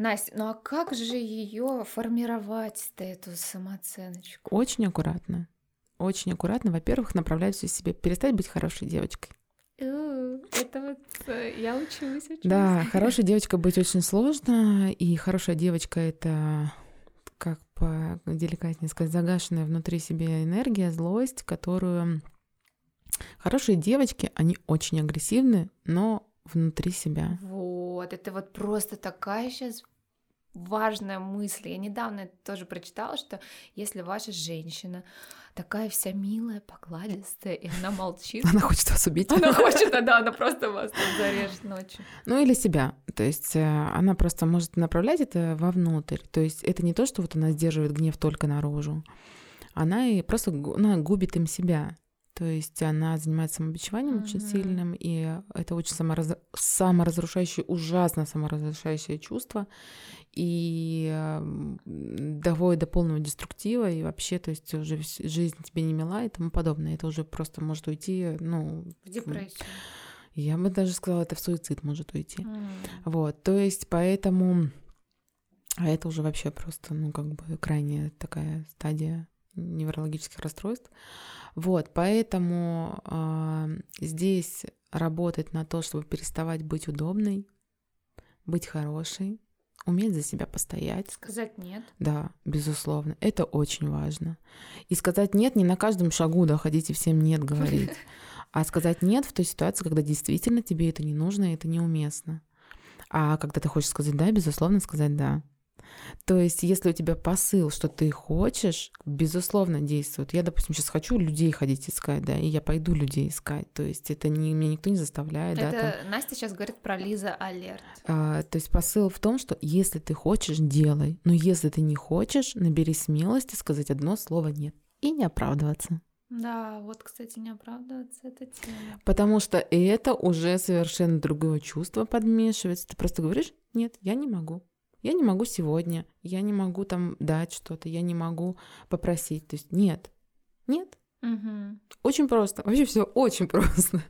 Настя, ну а как же ее формировать-то, эту самооценочку? Очень аккуратно. Очень аккуратно, во-первых, направлять все себе, перестать быть хорошей девочкой. Э, Это вот э, я учусь, учусь. Да, хорошей девочкой быть очень сложно, и хорошая девочка — это, как по деликатнее сказать, загашенная внутри себя энергия, злость, которую... Хорошие девочки, они очень агрессивны, но внутри себя. Вот, это вот просто такая сейчас важная мысль. Я недавно это тоже прочитала, что если ваша женщина такая вся милая, покладистая, и она молчит, Она хочет вас убить. она хочет, да, она просто вас там зарежет ночью. Ну или себя. То есть э, она просто может направлять это вовнутрь. То есть это не то, что вот она сдерживает гнев только наружу. Она и просто она губит им себя. То есть она занимается самобичеванием очень Мгм. сильным, и это очень самораз... саморазрушающее, ужасно саморазрушающее чувство, и доводит до полного деструктива, и вообще, то есть уже жизнь тебе не мила и тому подобное. Это уже просто может уйти, ну, В депрессию. я бы даже сказала, это в суицид может уйти. М. Вот, то есть поэтому... А это уже вообще просто, ну, как бы крайняя такая стадия неврологических расстройств. Вот, поэтому а, здесь работать на то, чтобы переставать быть удобной, быть хорошей, уметь за себя постоять. Сказать нет. Да, безусловно, это очень важно. И сказать нет не на каждом шагу, да, ходите всем нет говорить, а сказать нет в той ситуации, когда действительно тебе это не нужно и это неуместно. А когда ты хочешь сказать да, безусловно, сказать да. То есть, если у тебя посыл, что ты хочешь, безусловно, действует. Я, допустим, сейчас хочу людей ходить искать, да, и я пойду людей искать. То есть, это не, меня никто не заставляет, да, там. Это Настя сейчас говорит про Лиза Алерт. А, то есть посыл в том, что если ты хочешь, делай. Но если ты не хочешь, набери смелости сказать одно слово нет и не оправдываться. Да, вот, кстати, не оправдываться эта тема. Потому что это уже совершенно другое чувство подмешивается. Ты просто говоришь, нет, я не могу. Я не могу сегодня, я не могу там дать что-то, я не могу попросить. То есть нет, нет. Мгм. Очень просто. Вообще все очень просто.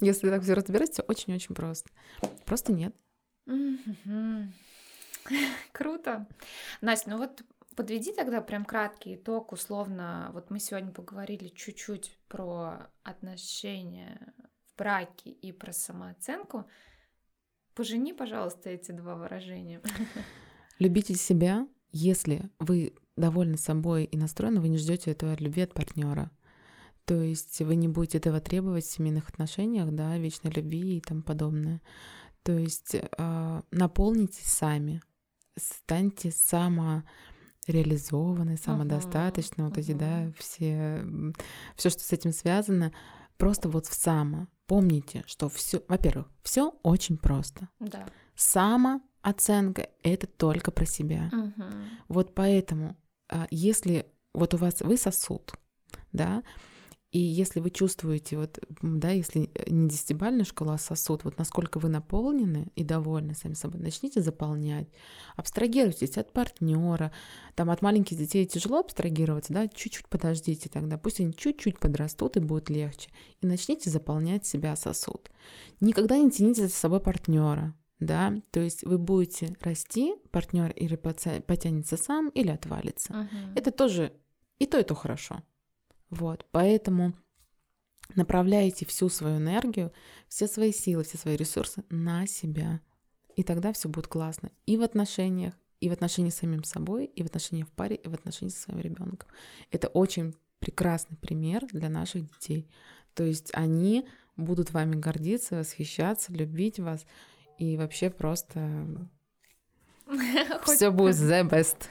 Если так все разбирать, все очень-очень просто. Просто нет. Мгм. Круто. Настя, ну вот подведи тогда прям краткий итог, условно. Вот мы сегодня поговорили чуть-чуть про отношения в браке и про самооценку. Пожени, пожалуйста, эти два выражения. Любите себя, если вы довольны собой и настроены, вы не ждете этого от любви от партнера. То есть вы не будете этого требовать в семейных отношениях, да, вечной любви и тому подобное. То есть э, наполнитесь сами, станьте самореализованной, самодостаточной, вот эти, да, мгм. все, все, что с этим связано, просто вот в само. Помните, что все, во-первых, все очень просто. Да. Самооценка — это только про себя. Мгм. Вот поэтому, а, если вот у вас вы сосуд, да, И если вы чувствуете, вот, да, если не десятибальная шкала, а сосуд, вот насколько вы наполнены и довольны сами собой, начните заполнять, абстрагируйтесь от партнера, там от маленьких детей тяжело абстрагироваться, да, чуть-чуть подождите тогда, пусть они чуть-чуть подрастут и будет легче, и начните заполнять себя сосуд. Никогда не тяните за собой партнера, да, то есть вы будете расти, партнер или потянется сам, или отвалится. Uh-huh. Это тоже и то, и то хорошо. Вот, поэтому направляйте всю свою энергию, все свои силы, все свои ресурсы на себя. И тогда все будет классно. И в отношениях, и в отношении с самим собой, и в отношении в паре, и в отношении со своим ребенком. Это очень прекрасный пример для наших детей. То есть они будут вами гордиться, восхищаться, любить вас и вообще просто все будет the best.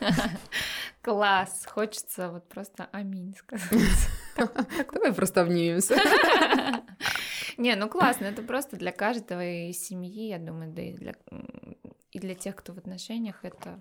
Класс. Хочется вот просто аминь сказать. Давай просто обнимемся. Не, ну классно, это просто для каждого семьи, я думаю, да и для, и для тех, кто в отношениях, это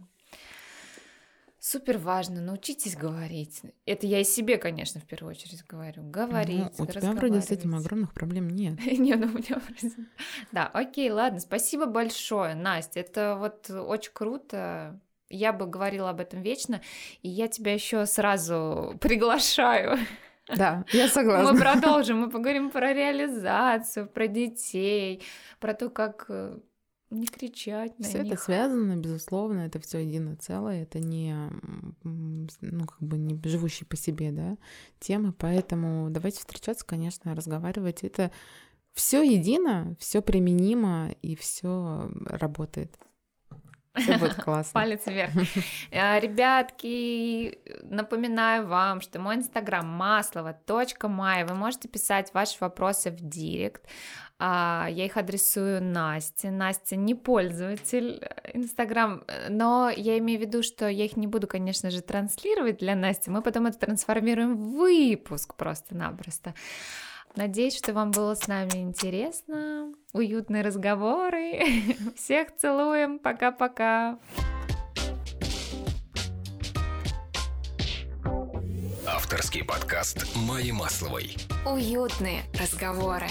Супер важно, научитесь говорить. Это я и себе, конечно, в первую очередь говорю. Говорить, ну, У тебя вроде с этим огромных проблем нет. Не, ну у меня вроде... Да, окей, ладно, спасибо большое, Настя. Это вот очень круто. Я бы говорила об этом вечно, и я тебя еще сразу приглашаю. Да, я согласна. Мы продолжим, мы поговорим про реализацию, про детей, про то, как э, не кричать на Все них. это связано, безусловно, это все единое целое, это не, ну, как бы не живущие по себе, да, темы, поэтому давайте встречаться, конечно, разговаривать. Это все едино, все применимо и все работает. Все будет классно. Палец вверх. Э, ребятки, напоминаю вам, что мой инстаграм маслова.май. Вы можете писать ваши вопросы в директ. А, я их адресую Насте. Настя не пользователь э, Инстаграм, но я имею в виду, что я их не буду, конечно же, транслировать для Насти. Мы потом это трансформируем в выпуск просто-напросто. Надеюсь, что вам было с нами интересно. Уютные разговоры. Всех целуем. Пока-пока. Авторский подкаст Майи Масловой. Уютные разговоры.